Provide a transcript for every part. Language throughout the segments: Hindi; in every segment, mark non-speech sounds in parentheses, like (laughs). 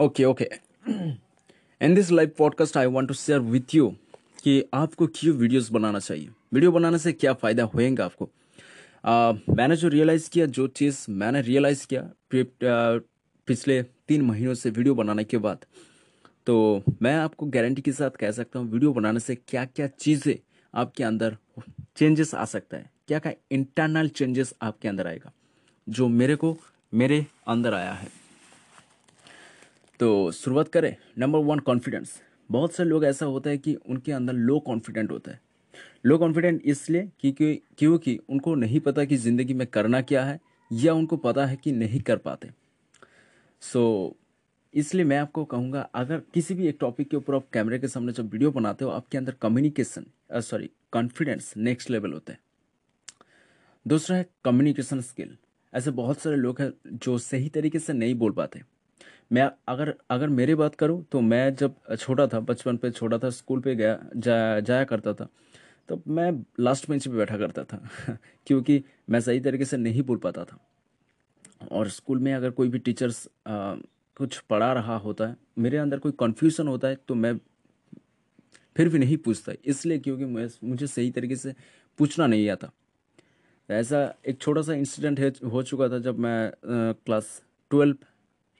Okay okay in this live podcast I want to share with you कि आपको क्यों वीडियोस बनाना चाहिए? वीडियो बनाने से क्या फ़ायदा होएगा आपको? uh, मैंने जो रियलाइज़ किया जो चीज़ मैंने रियलाइज़ किया पिछले तीन महीनों से वीडियो बनाने के बाद तो मैं आपको गारंटी के साथ कह सकता हूँ वीडियो बनाने से क्या क्या चीज़ें आपके अंदर चेंजेस आ सकता है? क्या क्या इंटरनल चेंजेस आपके अंदर आएगा जो मेरे को मेरे अंदर आया है? तो शुरुआत करें। नंबर वन कॉन्फिडेंस बहुत से लोग ऐसा होता है कि उनके अंदर लो कॉन्फिडेंट होता है। लो कॉन्फिडेंट इसलिए क्योंकि क्योंकि उनको नहीं पता कि ज़िंदगी में करना क्या है या उनको पता है कि नहीं कर पाते। सो so, इसलिए मैं आपको कहूँगा अगर किसी भी एक टॉपिक के ऊपर आप कैमरे के सामने जब वीडियो बनाते हो आपके अंदर communication sorry confidence next level होता है। दूसरा है कम्युनिकेशन स्किल ऐसे बहुत सारे लोग हैं जो सही तरीके से नहीं बोल पाते। मैं अगर अगर मेरी बात करूँ तो मैं जब छोटा था बचपन पे छोटा था स्कूल पे गया जा, जाया करता था तो मैं लास्ट बेंच पे बैठा करता था (laughs) क्योंकि मैं सही तरीके से नहीं बोल पाता था। और स्कूल में अगर कोई भी टीचर्स कुछ पढ़ा रहा होता है मेरे अंदर कोई कन्फ्यूज़न होता है तो मैं फिर भी नहीं पूछता इसलिए क्योंकि मुझे सही तरीके से पूछना नहीं आता। ऐसा एक छोटा सा इंसिडेंट हो चुका था जब मैं आ, क्लास ट्वेल्व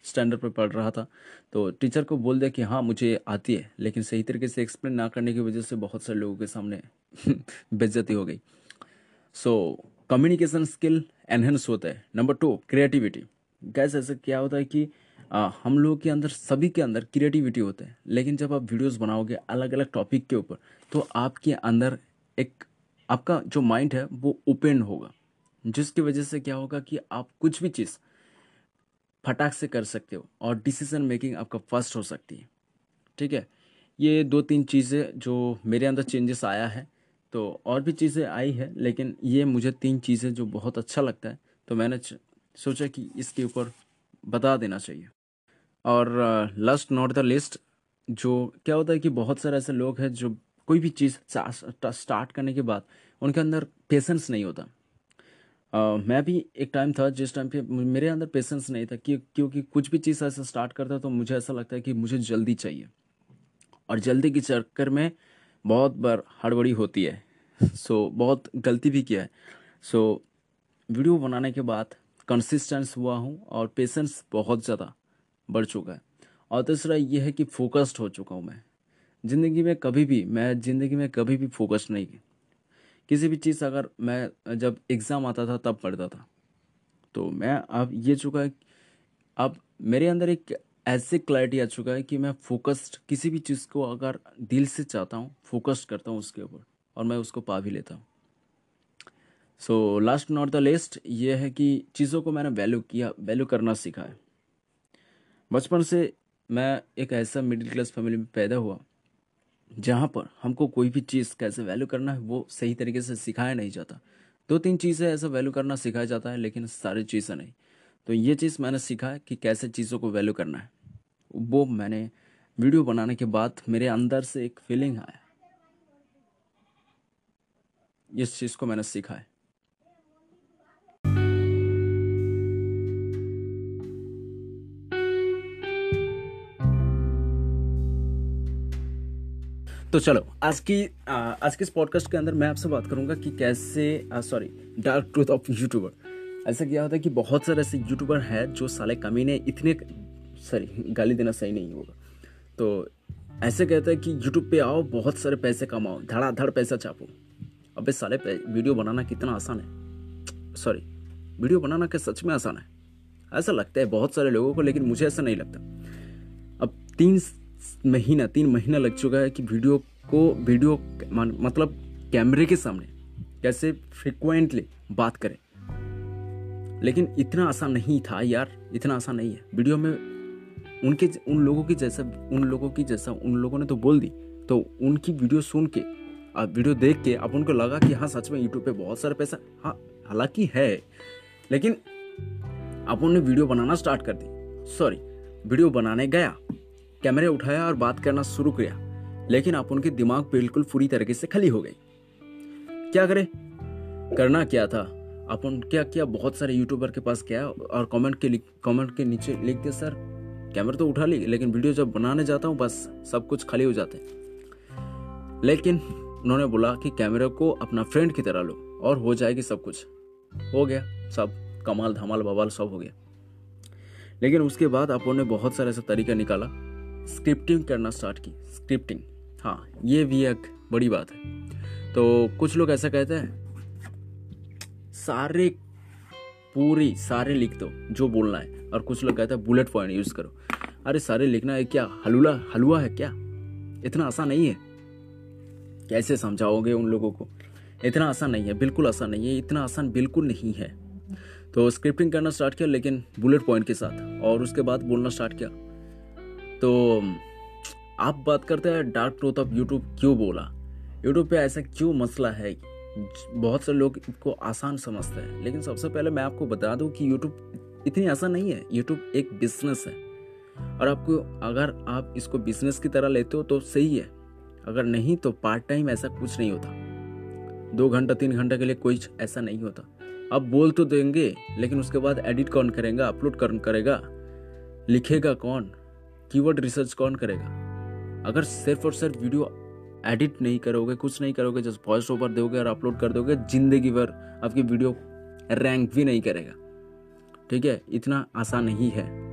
स्टैंडर्ड पर पढ़ रहा था। तो टीचर को बोल दिया कि हाँ मुझे आती है लेकिन सही तरीके से एक्सप्लेन ना करने की वजह से बहुत सारे लोगों के सामने (laughs) बेज्जती हो गई। सो कम्युनिकेशन स्किल एनहेंस होता है। नंबर टू क्रिएटिविटी गैस ऐसा क्या होता है कि आ, हम लोगों के अंदर सभी के अंदर क्रिएटिविटी होता है लेकिन जब आप वीडियोस बनाओगे अलग अलग टॉपिक के ऊपर तो आपके अंदर एक आपका जो माइंड है वो ओपन होगा। जिसकी वजह से क्या होगा कि आप कुछ भी चीज़ फटाक से कर सकते हो और डिसीज़न मेकिंग आपका फ़र्स्ट हो सकती है। ठीक है? ये दो तीन चीज़ें जो मेरे अंदर चेंजेस आया है तो और भी चीज़ें आई है, लेकिन ये मुझे तीन चीज़ें जो बहुत अच्छा लगता है तो मैंने सोचा कि इसके ऊपर बता देना चाहिए। और लास्ट नॉट द लिस्ट जो क्या होता है कि बहुत सारे ऐसे लोग हैं जो कोई भी चीज़ स्टार्ट करने के बाद उनके अंदर पेशेंस नहीं होता। Uh, मैं भी एक टाइम था जिस टाइम पे मेरे अंदर पेशेंस नहीं था कि क्योंकि कुछ भी चीज़ ऐसा स्टार्ट करता तो मुझे ऐसा लगता है कि मुझे जल्दी चाहिए। और जल्दी के चक्कर में बहुत बार हड़बड़ी होती है। सो so, बहुत गलती भी किया है। सो so, वीडियो बनाने के बाद कंसिस्टेंस हुआ हूँ और पेशेंस बहुत ज़्यादा बढ़ चुका है। और तीसरा ये है कि फोकस्ड हो चुका हूँ मैं। ज़िंदगी में कभी भी मैं ज़िंदगी में कभी भी फोकस्ड नहीं किसी भी चीज़ अगर मैं, जब एग्ज़ाम आता था, तब पढ़ता था। तो मैं अब ये चुका है अब मेरे अंदर एक ऐसे क्लैरिटी आ चुका है कि मैं फोकस्ड किसी भी चीज़ को अगर दिल से चाहता हूँ फोकस्ड करता हूँ उसके ऊपर और मैं उसको पा भी लेता हूँ। So last not the least ये है कि चीज़ों को मैंने वैल्यू किया वैल्यू करना सीखा है। बचपन से मैं एक ऐसा मिडिल क्लास फैमिली में पैदा हुआ। जहाँ पर हमको कोई भी चीज़ कैसे वैल्यू करना है, वो सही तरीके से सिखाया नहीं जाता। दो तीन चीज़ें ऐसा वैल्यू करना सिखाया जाता है, लेकिन सारी चीज़ें नहीं। तो ये चीज़ मैंने सीखा है कि कैसे चीज़ों को वैल्यू करना है। वो मैंने वीडियो बनाने के बाद मेरे अंदर से एक फीलिंग आया। इस चीज़ को मैंने सीखा है। तो चलो, आज की आज के इस पॉडकास्ट के अंदर मैं आपसे बात करूँगा कि कैसे sorry dark truth of youtuber ऐसा क्या होता है कि बहुत सारे ऐसे यूट्यूबर हैं जो साले कमीने इतने सॉरी गाली देना सही नहीं होगा। तो ऐसे कहते हैं कि यूट्यूब पे आओ, बहुत सारे पैसे कमाओ, धड़ाधड़ पैसा छापो। अबे साले वीडियो बनाना कितना आसान है। सॉरी वीडियो बनाना क्या सच में आसान है? ऐसा लगता है बहुत सारे लोगों को, लेकिन मुझे ऐसा नहीं लगता। अब तीन महीना, तीन महीना लग चुका है कि वीडियो को, वीडियो मतलब कैमरे के सामने, कैसे फ्रिक्वेंटली बात करें। लेकिन इतना आसान नहीं था यार, इतना आसान नहीं है। वीडियो में उनके उन लोगों की जैसा, उन लोगों की जैसा, उन लोगों ने तो बोल दी। तो उनकी वीडियो सुन के आप वीडियो देख के अब उनको लगा कि हाँ सच में यूट्यूब पे बहुत सारा पैसा हाँ हालाँकि है। लेकिन आप उन्होंने वीडियो बनाना स्टार्ट कर दी। सॉरी वीडियो बनाने गया। कैमरे उठाया और बात करना शुरू किया, लेकिन आप उनके दिमाग बिल्कुल पूरी तरीके से खाली हो गई। क्या करे? करना क्या था? अपन क्या किया बहुत सारे यूट्यूबर के पास गया और कमेंट के कमेंट के नीचे लिख दिया, सर, कैमरा तो उठा ली लेकिन वीडियो जब बनाने जाता हूँ, बस सब कुछ खाली हो जाते लेकिन उन्होंने बोला कि कैमरे को अपना फ्रेंड की तरह लो और हो जाएगी सब कुछ। हो गया, सब कमाल धमाल बवाल सब हो गया। लेकिन उसके बाद अपन ने बहुत सारा ऐसा तरीका निकाला। स्क्रिप्टिंग करना स्टार्ट की। स्क्रिप्टिंग। हाँ ये भी एक बड़ी बात है। तो कुछ लोग ऐसा कहते हैं, सारे पूरी, सारे लिख दो, जो बोलना है। और कुछ लोग कहते हैं बुलेट पॉइंट यूज़ करो। अरे, सारे लिखना है क्या? हलुला हलवा है क्या? इतना आसान नहीं है। कैसे समझाओगे उन लोगों को? इतना आसान नहीं है, बिल्कुल आसान नहीं है। इतना आसान बिल्कुल नहीं है। तो स्क्रिप्टिंग करना स्टार्ट किया, लेकिन बुलेट पॉइंट के साथ। और उसके बाद बोलना स्टार्ट किया। तो आप बात करते हैं डार्क ट्रूथ ऑफ़ यूट्यूब क्यों बोला? यूट्यूब पे ऐसा क्यों मसला है? बहुत से लोग इसको आसान समझते हैं। लेकिन सबसे पहले मैं आपको बता दूँ कि यूट्यूब इतनी आसान नहीं है। यूट्यूब एक बिज़नेस है। और आपको, अगर आप इसको बिज़नेस की तरह लेते हो तो सही है। अगर नहीं तो पार्ट टाइम ऐसा कुछ नहीं होता। दो घंटा, तीन घंटा के लिए कोई ऐसा नहीं होता। आप बोल तो देंगे, लेकिन उसके बाद एडिट कौन करेगा अपलोड कौन करेगा? लिखेगा कौन? कीवर्ड रिसर्च कौन करेगा? अगर सिर्फ़ और सिर्फ़ वीडियो एडिट नहीं करोगे, कुछ नहीं करोगे, जस्ट वॉइस ओवर दोगे और अपलोड कर दोगे, ज़िंदगी भर आपकी वीडियो रैंक भी नहीं करेगा। ठीक है? इतना आसान नहीं है।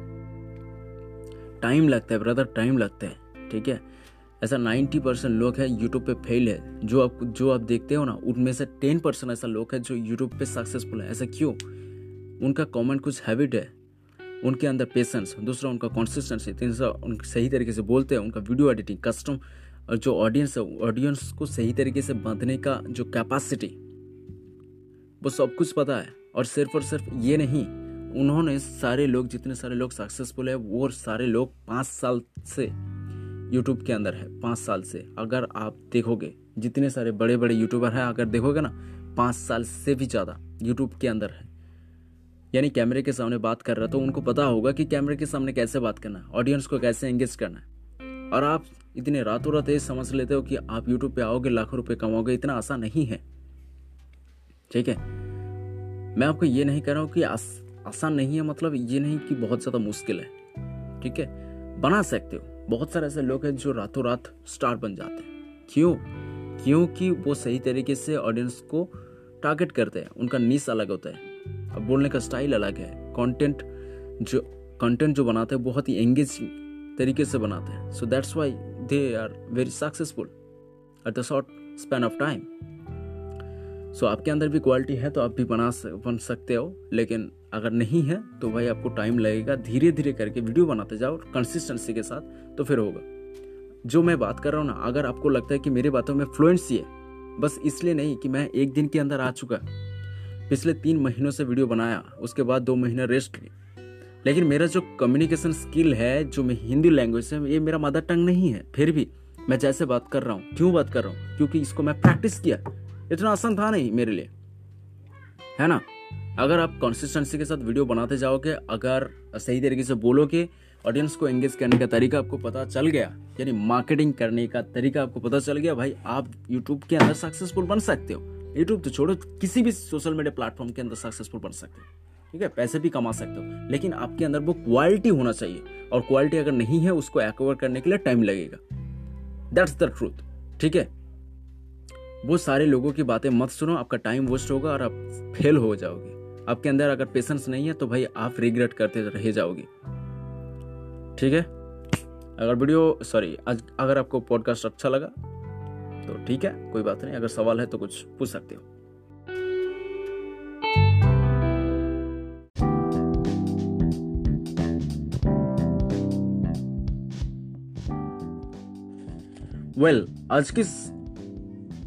टाइम लगता है ब्रदर टाइम लगता है। ठीक है? ऐसा 90 परसेंट लोग हैं यूट्यूब पे फेल है। जो आप जो आप देखते हो ना, उनमें से 10 परसेंट ऐसा लोग है जो यूट्यूब पे सक्सेसफुल है। ऐसा क्यों? उनका कमेंट कुछ हैबिट है। उनके अंदर पेशेंस दूसरा उनका कॉन्सिस्टेंसी तीसरा उन सही तरीके से बोलते हैं, उनका वीडियो एडिटिंग कस्टम और जो ऑडियंस है ऑडियंस को सही तरीके से बांधने का जो कैपेसिटी वो सब कुछ पता है। और सिर्फ़ और सिर्फ़ ये नहीं, उन्होंने सारे लोग, जितने सारे लोग सक्सेसफुल है, वो सारे लोग पाँच साल से यूट्यूब के अंदर है, पाँच साल से। अगर आप देखोगे, जितने सारे बड़े बड़े यूट्यूबर हैं, अगर देखोगे ना, पाँच साल से भी ज़्यादा यूट्यूब के अंदर है। यानी कैमरे के सामने बात कर रहा तो उनको पता होगा कि कैमरे के सामने कैसे बात करना है ऑडियंस को कैसे एंगेज करना है। और आप इतने रातों रात ये समझ लेते हो कि आप यूट्यूब पे आओगे लाखों रुपए कमाओगे इतना आसान नहीं है। ठीक है? मैं आपको ये नहीं कह रहा हूँ कि आस, आसान नहीं है मतलब ये नहीं कि बहुत ज़्यादा मुश्किल है। ठीक है? बना सकते हो। बहुत सारे ऐसे लोग हैं जो रातों रात स्टार बन जाते हैं। क्यों? क्योंकि वो सही तरीके से ऑडियंस को टारगेट करते हैं। उनका नीस अलग होता है। अब बोलने का स्टाइल अलग है। कंटेंट जो कंटेंट जो बनाते हैं, बहुत ही एंगेजिंग तरीके से बनाते हैं। So that's why they are very successful at the short span of time so आपके अंदर भी क्वालिटी है तो आप भी बना बन सकते हो। लेकिन अगर नहीं है तो भाई आपको टाइम लगेगा धीरे धीरे करके वीडियो बनाते जाओ कंसिस्टेंसी के साथ तो फिर होगा। जो मैं बात कर रहा हूँ ना, अगर आपको लगता है कि मेरी बातों में फ्लुएंसी है, बस इसलिए नहीं कि मैं एक दिन के अंदर आ चुका। पिछले तीन महीनों से वीडियो बनाया, उसके बाद दो महीने रेस्ट ली लेकिन मेरा जो कम्युनिकेशन स्किल है, जो मैं हिंदी लैंग्वेज से, ये मेरा मदर टंग नहीं है। फिर भी मैं जैसे बात कर रहा हूँ, क्यों बात कर रहा हूँ? क्योंकि इसको मैं प्रैक्टिस किया। इतना आसान था नहीं मेरे लिए। है ना? अगर आप कंसिस्टेंसी के साथ वीडियो बनाते जाओगे, अगर सही तरीके से बोलोगे ऑडियंस को एंगेज करने का तरीका आपको पता चल गया, यानी मार्केटिंग करने का तरीका आपको पता चल गया, भाई आप यूट्यूब के अंदर सक्सेसफुल बन सकते हो। यूट्यूब तो छोड़ो, किसी भी सोशल मीडिया प्लेटफॉर्म के अंदर सक्सेसफुल बन सकते हो। ठीक है? पैसे भी कमा सकते हो। लेकिन आपके अंदर वो क्वालिटी होना चाहिए। और क्वालिटी अगर नहीं है, उसको एक्वर करने के लिए टाइम लगेगा। दैट्स द ट्रूथ ठीक है? वो सारे लोगों की बातें मत सुनो। आपका टाइम वेस्ट होगा और आप फेल हो जाओगे। आपके अंदर अगर पेशेंस नहीं है तो भाई आप रिग्रेट करते रह जाओगे। ठीक है? अगर वीडियो सॉरी अगर आपको पॉडकास्ट अच्छा लगा तो ठीक है? कोई बात नहीं अगर सवाल है तो कुछ पूछ सकते हो। वेल well, आज किस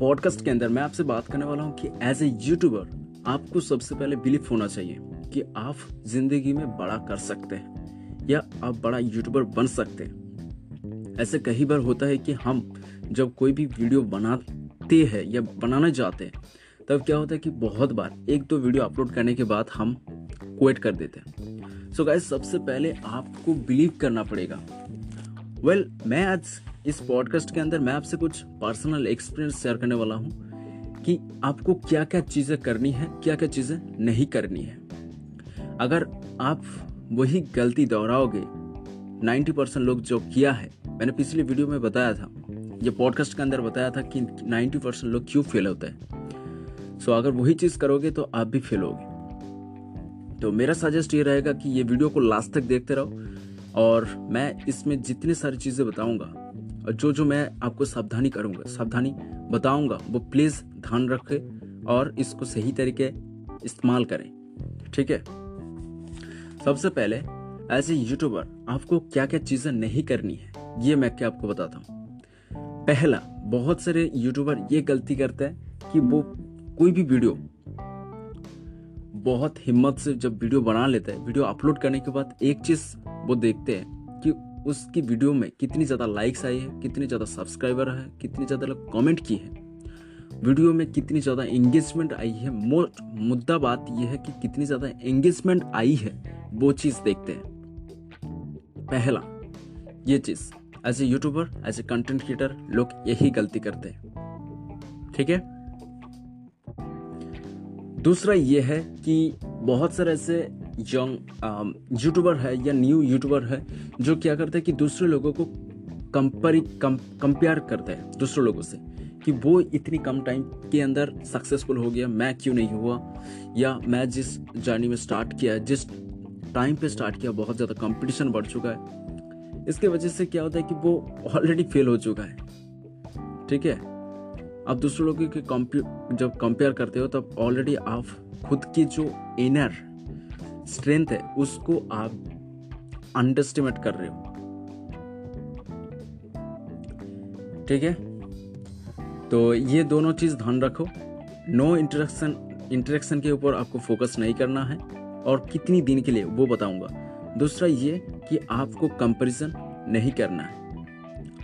पॉडकास्ट के अंदर मैं आपसे बात करने वाला हूँ कि एज ए यूट्यूबर आपको सबसे पहले बिलीव होना चाहिए कि आप ज़िंदगी में बड़ा कर सकते हैं या आप बड़ा यूट्यूबर बन सकते हैं। ऐसे कई बार होता है कि हम जब कोई भी वीडियो बनाते हैं या बनाना चाहते हैं तब क्या होता है कि बहुत बार एक दो वीडियो अपलोड करने के बाद हम क्वेट कर देते हैं। सो so गाइस सबसे पहले आपको बिलीव करना पड़ेगा। वेल well, मैं आज इस पॉडकास्ट के अंदर मैं आपसे कुछ पर्सनल एक्सपीरियंस शेयर करने वाला हूँ कि आपको क्या क्या चीज़ें करनी है क्या क्या चीज़ें नहीं करनी है। अगर आप वही गलती दोहराओगे 90 परसेंट लोग जो किया है मैंने पिछली वीडियो में बताया था ये पॉडकास्ट के अंदर बताया था कि 90 परसेंट लोग क्यों फेल होते हैं। सो अगर वही चीज़ करोगे तो आप भी फेल होगे। तो मेरा सजेस्ट ये रहेगा कि ये वीडियो को लास्ट तक देखते रहो और मैं इसमें जितनी सारी चीज़ें बताऊँगा और जो जो मैं आपको सावधानी करूँगा, सावधानी बताऊँगा, वो प्लीज़ ध्यान रखें और इसको सही तरीके इस्तेमाल करें। ठीक है? सबसे पहले एज ए यूट्यूबर आपको क्या क्या चीज़ें नहीं करनी है, ये मैं क्या आपको बताता हूँ। पहला, बहुत सारे यूट्यूबर ये गलती करते हैं कि वो कोई भी वीडियो, बहुत हिम्मत से जब वीडियो बना लेते हैं, वीडियो अपलोड करने के बाद एक चीज़ वो देखते हैं कि उसकी वीडियो में कितनी ज़्यादा लाइक्स आई है, कितनी ज़्यादा सब्सक्राइबर है, कितनी ज़्यादा लोग कमेंट किए हैं। वीडियो में कितनी ज़्यादा एंगेजमेंट आई है मोस्ट मुद्दा बात यह है कि कितनी ज़्यादा एंगेजमेंट आई है, वो चीज़ देखते हैं। पहला, ये चीज़ as a youtuber as a content creator लोग यही गलती करते हैं। ठीक है? दूसरा ये है कि बहुत सारे ऐसे यंग यूट्यूबर है या न्यू यूट्यूबर है, जो क्या करते हैं कि दूसरे लोगों को कंपेरी कंपेयर करते हैं दूसरे लोगों से, कि वो इतनी कम टाइम के अंदर सक्सेसफुल हो गया, मैं क्यों नहीं हुआ, या मैं जिस जर्नी में स्टार्ट किया जिस टाइम पे स्टार्ट किया, बहुत ज़्यादा कंपटीशन बढ़ चुका है। इसके वजह से क्या होता है कि वो ऑलरेडी फेल हो चुका है। ठीक है? आप दूसरे लोगों के जब कंपेयर करते हो, तब ऑलरेडी आप खुद की जो इनर स्ट्रेंथ है, उसको आप अंडरस्टिमेट कर रहे हो। ठीक है? तो ये दोनों चीज़ ध्यान रखो। नो इंटरेक्शन इंटरेक्शन के ऊपर आपको फोकस नहीं करना है। और कितनी दिन के लिए, वो बताऊँगा। दूसरा ये कि आपको कंपैरिजन नहीं करना है।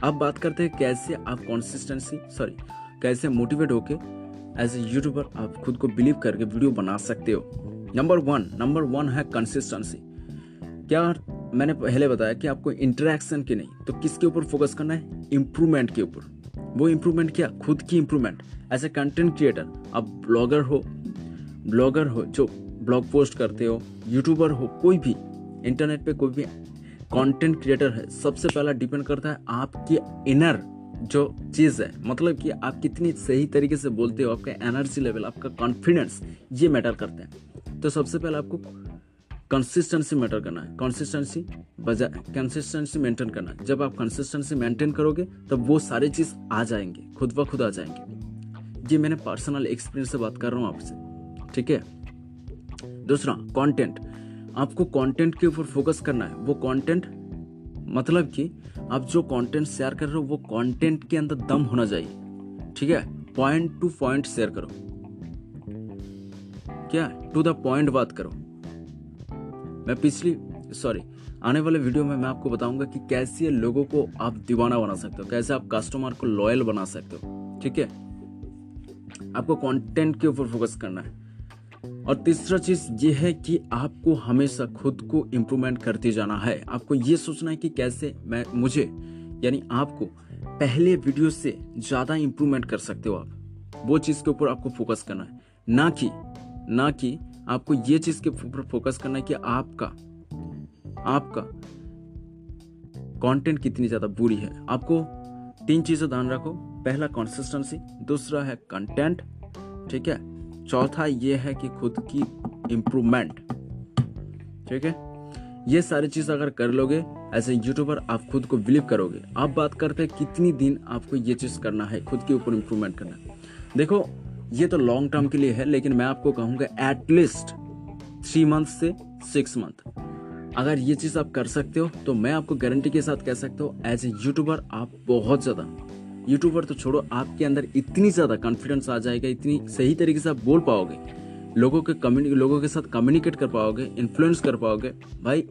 अब बात करते हैं कैसे आप कॉन्सिस्टेंसी सॉरी कैसे मोटिवेट होके एज ए यूट्यूबर आप खुद को बिलीव करके वीडियो बना सकते हो। नंबर वन नंबर वन है कंसिस्टेंसी क्या मैंने पहले बताया कि आपको इंटरेक्शन की नहीं तो किसके ऊपर फोकस करना है? इंप्रूवमेंट के ऊपर। वो इंप्रूवमेंट क्या? खुद की improvement as a content creator आप ब्लॉगर हो ब्लॉगर हो, जो ब्लॉग पोस्ट करते हो यूट्यूबर हो, कोई भी इंटरनेट पे कोई भी कंटेंट क्रिएटर है, सबसे पहला डिपेंड करता है आपकी इनर जो चीज़ है। मतलब कि आप कितनी सही तरीके से बोलते हो, आपका एनर्जी लेवल आपका कॉन्फिडेंस ये मैटर करते हैं। तो सबसे पहले आपको कंसिस्टेंसी मैटर करना है। कंसिस्टेंसी बजा कंसिस्टेंसी मेंटेन करना है। जब आप कंसिस्टेंसी मेंटेन करोगे, तब वो सारे चीज़ आ जाएँगे, खुद ब खुद आ जाएँगे। ये मैंने पर्सनल एक्सपीरियंस से बात कर रहा हूँ आपसे, ठीक है? दूसरा कंटेंट आपको कंटेंट के ऊपर फोकस करना है, वो कंटेंट मतलब कि आप जो कंटेंट शेयर कर रहे हो, वो कंटेंट के अंदर दम होना चाहिए, ठीक है? पॉइंट टू पॉइंट शेयर करो। क्या? टू द पॉइंट बात करो। मैं पिछली सॉरी आने वाले वीडियो में मैं आपको बताऊँगा कि कैसे लोगों को आप दीवाना बना सकते हो, कैसे आप कस्टमर को लॉयल बना सकते हो, ठीक है? आपको कंटेंट के ऊपर फोकस करना है। और तीसरा चीज़ ये है कि आपको हमेशा खुद को इम्प्रूवमेंट करते जाना है। आपको ये सोचना है कि कैसे मैं, मुझे, यानी आपको पहले वीडियो से ज़्यादा इम्प्रूवमेंट कर सकते हो आप। वो चीज़ के ऊपर आपको फोकस करना है। ना कि ना कि आपको ये चीज़ के ऊपर फोकस करना है कि आपका आपका कंटेंट कितनी ज़्यादा बुरी है। आपको तीन चीज़ें ध्यान रखो। पहला कंसिस्टेंसी दूसरा है कंटेंट ठीक है? चौथा ये है कि खुद की इम्प्रूवमेंट ठीक है? ये सारी चीज़ अगर कर लोगे एज ए यूट्यूबर आप खुद को बिलीव करोगे। आप बात करते हैं कितनी दिन आपको ये चीज़ करना है, खुद के ऊपर इम्प्रूवमेंट करना। है देखो, ये तो लॉन्ग टर्म के लिए है, लेकिन मैं आपको कहूँगा एटलीस्ट थ्री मंथ से सिक्स मंथ अगर ये चीज़ आप कर सकते हो तो मैं आपको गारंटी के साथ कह सकता हूँ एज ए यूट्यूबर आप बहुत ज़्यादा। यूट्यूबर तो छोड़ो, आपके अंदर इतनी ज़्यादा कॉन्फिडेंस आ जाएगा, इतनी सही तरीके से आप बोल पाओगे। लोगों के कम्युनि लोगों के साथ कम्युनिकेट कर पाओगे इन्फ्लुएंस कर पाओगे। भाई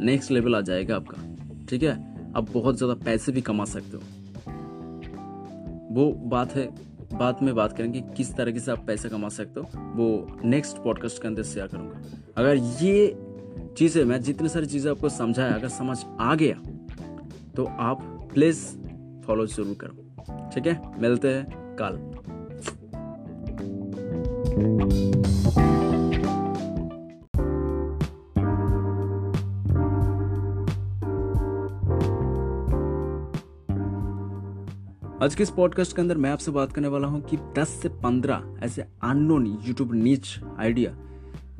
नेक्स्ट लेवल आ जाएगा आपका, ठीक है? आप बहुत ज़्यादा पैसे भी कमा सकते हो। वो बात है, बाद में बात करेंगे किस तरीके से आप पैसा कमा सकते हो। वो नेक्स्ट पॉडकास्ट के अंदर शेयर करूँगा। अगर ये चीज़ें, मैं जितनी सारी चीज़ें आपको समझाया, अगर समझ आ गया तो आप प्लीज़ फॉलो ज़रूर करो। ठीक है? मिलते हैं कल। आज के इस पॉडकास्ट के अंदर मैं आपसे बात करने वाला हूँ कि 10 से 15 ऐसे अननोन यूट्यूब नीच आइडिया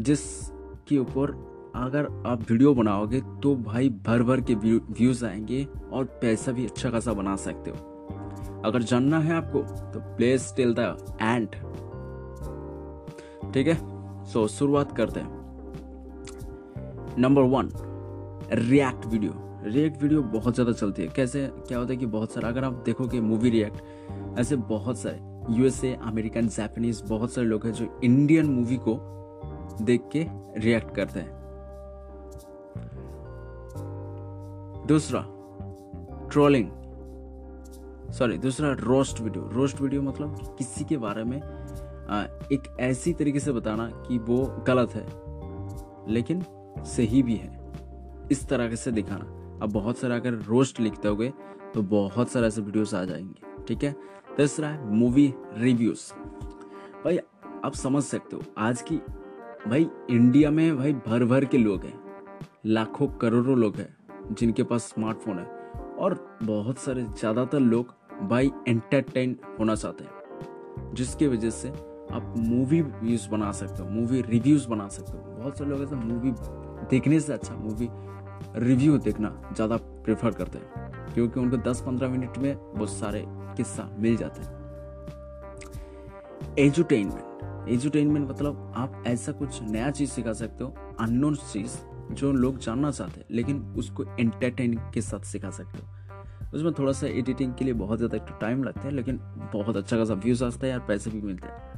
जिसके ऊपर अगर आप वीडियो बनाओगे तो भाई भर भर के व्यूज़ आएँगे और पैसा भी अच्छा खासा बना सकते हो। अगर जानना है आपको तो प्लेस टिल द एंड। ठीक है? सो शुरुआत करते हैं। Number one react video react video बहुत ज़्यादा चलती है। कैसे? क्या होता है कि बहुत सारा, अगर आप देखोगे मूवी रिएक्ट ऐसे बहुत सारे यूएसए अमेरिकन जापानीज बहुत सारे लोग हैं जो इंडियन मूवी को देख के रिएक्ट करते हैं। दूसरा ट्रोलिंग सॉरी दूसरा रोस्ट वीडियो रोस्ट वीडियो मतलब कि किसी के बारे में एक ऐसी तरीके से बताना कि वो गलत है, लेकिन सही भी है। इस तरह से दिखाना। अब बहुत सारा अगर रोस्ट लिखते हो तो बहुत सारे ऐसे वीडियोस आ जाएँगे, ठीक है? तीसरा है मूवी रिव्यूज़ भाई, आप समझ सकते हो, आज की, भाई इंडिया में भाई भर भर के लोग हैं, लाखों करोड़ों लोग हैं। जिनके पास स्मार्टफ़ोन है। और बहुत सारे ज़्यादातर लोग भाई एंटरटेन होना चाहते हैं, जिसकी वजह से आप मूवी व्यूज़ बना सकते हो मूवी रिव्यूज़ बना सकते हो। बहुत सारे लोग ऐसे मूवी देखने से अच्छा मूवी रिव्यू देखना ज़्यादा प्रेफर करते हैं, क्योंकि उनको 10-15 मिनट में बहुत सारे किस्सा मिल जाते हैं। एजुटेनमेंट एजुटेनमेंट मतलब आप ऐसा कुछ नया चीज़ सिखा सकते हो अननोन चीज़ जो लोग जानना चाहते हैं, लेकिन उसको एंटरटेन के साथ सिखा सकते हो। उसमें थोड़ा सा एडिटिंग के लिए बहुत ज़्यादा एक टाइम लगता है, लेकिन बहुत अच्छा खासा व्यूज़ आता है यार पैसे भी मिलते हैं।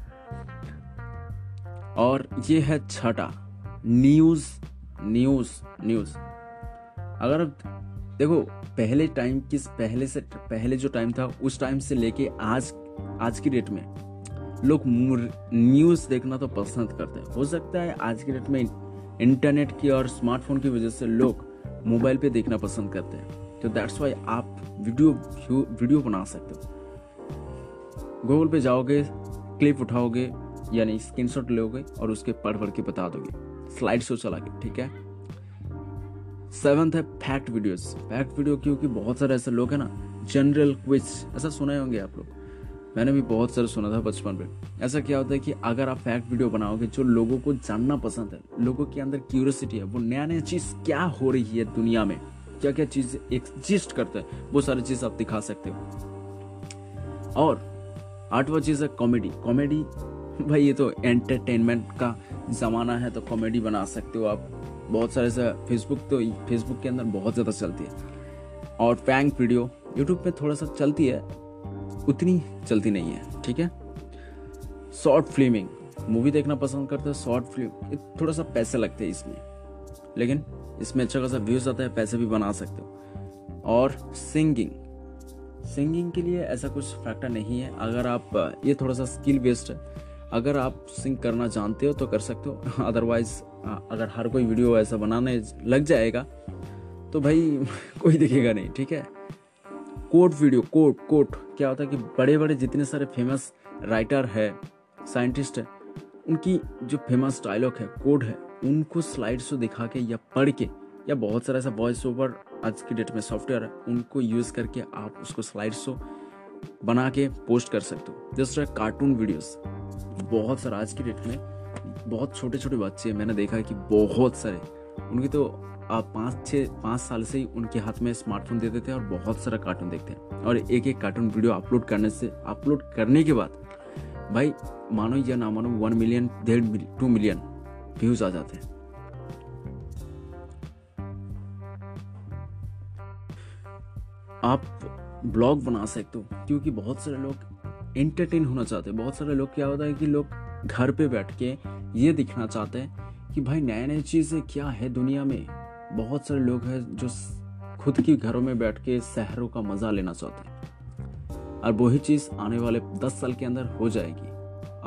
और ये है छठा न्यूज़ न्यूज़ न्यूज़ अगर देखो, पहले टाइम किस, पहले से, पहले जो टाइम था, उस टाइम से लेके आज आज की डेट में, लोग न्यूज़ देखना तो पसंद करते हैं। हो सकता है आज की डेट में इंटरनेट की और स्मार्टफ़ोन की वजह से लोग मोबाइल पे देखना पसंद करते हैं। तो दैट्स वाई आप वीडियो वीडियो बना सकते हो। गूगल पे जाओगे क्लिप उठाओगे, यानी स्क्रीनशॉट लोगे और उसके पढ़ पढ़ के बता दोगे। स्लाइड शो चला के, ठीक है? सेवंथ है फैक्ट वीडियोस फैक्ट वीडियो क्योंकि बहुत सारे ऐसे लोग हैं ना जनरल क्विज ऐसा सुने होंगे आप लोग। मैंने भी बहुत सारे सुना था बचपन में। ऐसा क्या होता है कि अगर आप फैक्ट वीडियो बनाओगे, जो लोगों को जानना पसंद है, लोगों के अंदर क्यूरियोसिटी है, वो नया नया चीज़ क्या हो रही है दुनिया में क्या क्या चीज़ एग्जिस्ट करता है, वो सारी चीज़ आप दिखा सकते हो। और आठवा चीज़ है कॉमेडी कॉमेडी भाई ये तो एंटरटेनमेंट का जमाना है तो कॉमेडी बना सकते हो आप। बहुत सारे से फेसबुक तो फेसबुक के अंदर बहुत ज़्यादा चलती है। और पैंक वीडियो यूट्यूब पे थोड़ा सा चलती है उतनी चलती नहीं है, ठीक है? शॉर्ट फिल्मिंग मूवी देखना पसंद करते हो शॉर्ट फ़िल्म थोड़ा सा पैसे लगते हैं इसमें। लेकिन इसमें अच्छा खासा व्यूज़ आता है, पैसे भी बना सकते हो। और सिंगिंग सिंगिंग के लिए ऐसा कुछ फैक्टर नहीं है। अगर आप, ये थोड़ा सा स्किल बेस्ड है। अगर आप सिंग करना जानते हो तो कर सकते हो। (laughs) अदरवाइज़ अगर हर कोई वीडियो ऐसा बनाने लग जाएगा तो भाई (laughs) कोई दिखेगा नहीं, ठीक है? कोट वीडियो कोट कोट क्या होता है कि बड़े बड़े जितने सारे फ़ेमस राइटर है साइंटिस्ट है, उनकी जो फ़ेमस डायलॉग है कोड है, उनको स्लाइड शो दिखा के या पढ़ के या बहुत सारा ऐसा वॉइस ओवर आज की डेट में सॉफ्टवेयर है, उनको यूज़ करके आप उसको स्लाइड शो बना के पोस्ट कर सकते हो। तरह कार्टून वीडियोस बहुत सारा आज की डेट में बहुत छोटे छोटे बच्चे मैंने देखा है कि बहुत सारे, उनकी तो पाँच छः, पाँच साल से ही उनके हाथ में स्मार्टफ़ोन देते हैं और बहुत सारा कार्टून देखते हैं। और एक एक कार्टून वीडियो अपलोड करने से अपलोड करने के बाद, भाई, मानो या ना मानो वन मिलियन डेढ़ टू मिलियन व्यूज़ आ जाते हैं। आप ब्लॉग बना सकते हो, क्योंकि बहुत सारे लोग एंटरटेन होना चाहते हैं। बहुत सारे लोग क्या होता है कि लोग घर पे बैठ के ये दिखना चाहते हैं कि भाई नए नए चीज़ें क्या है दुनिया में? बहुत सारे लोग हैं जो खुद की घरों में बैठ के शहरों का मज़ा लेना चाहते हैं। और वही चीज़ आने वाले दस साल के अंदर हो जाएगी।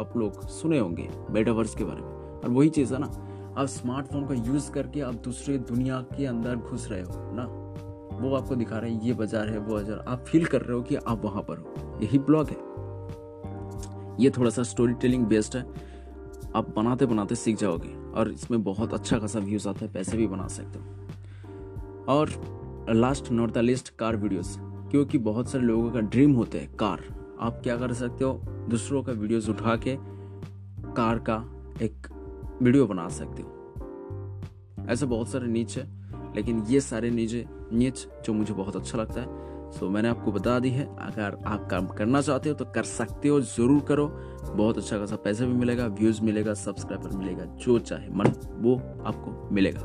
आप लोग सुने होंगे मेटावर्स के बारे में। और वही चीज़ है ना, आप स्मार्टफ़ोन का यूज़ करके आप दूसरे दुनिया के अंदर घुस रहे हो, ना? वो आपको दिखा रहे हैं, ये बाज़ार है, वो बाज़ार। आप फील कर रहे हो कि आप वहाँ पर हो। यही ब्लॉग है। ये थोड़ा सा स्टोरी टेलिंग बेस्ड है। आप बनाते बनाते सीख जाओगे और इसमें बहुत अच्छा खासा व्यूज़ आता है, पैसे भी बना सकते हो। और last not the least car videos क्योंकि बहुत सारे लोगों का ड्रीम होते हैं कार आप क्या कर सकते हो? दूसरों का वीडियोस उठा के कार का एक वीडियो बना सकते हो। ऐसे बहुत सारे नीच है, लेकिन ये सारे नीचे नीच जो मुझे बहुत अच्छा लगता है सो so, मैंने आपको बता दी है अगर आप काम करना चाहते हो तो कर सकते हो ज़रूर करो। बहुत अच्छा खासा पैसा भी मिलेगा व्यूज़ मिलेगा सब्सक्राइबर मिलेगा जो चाहे मन वो आपको मिलेगा।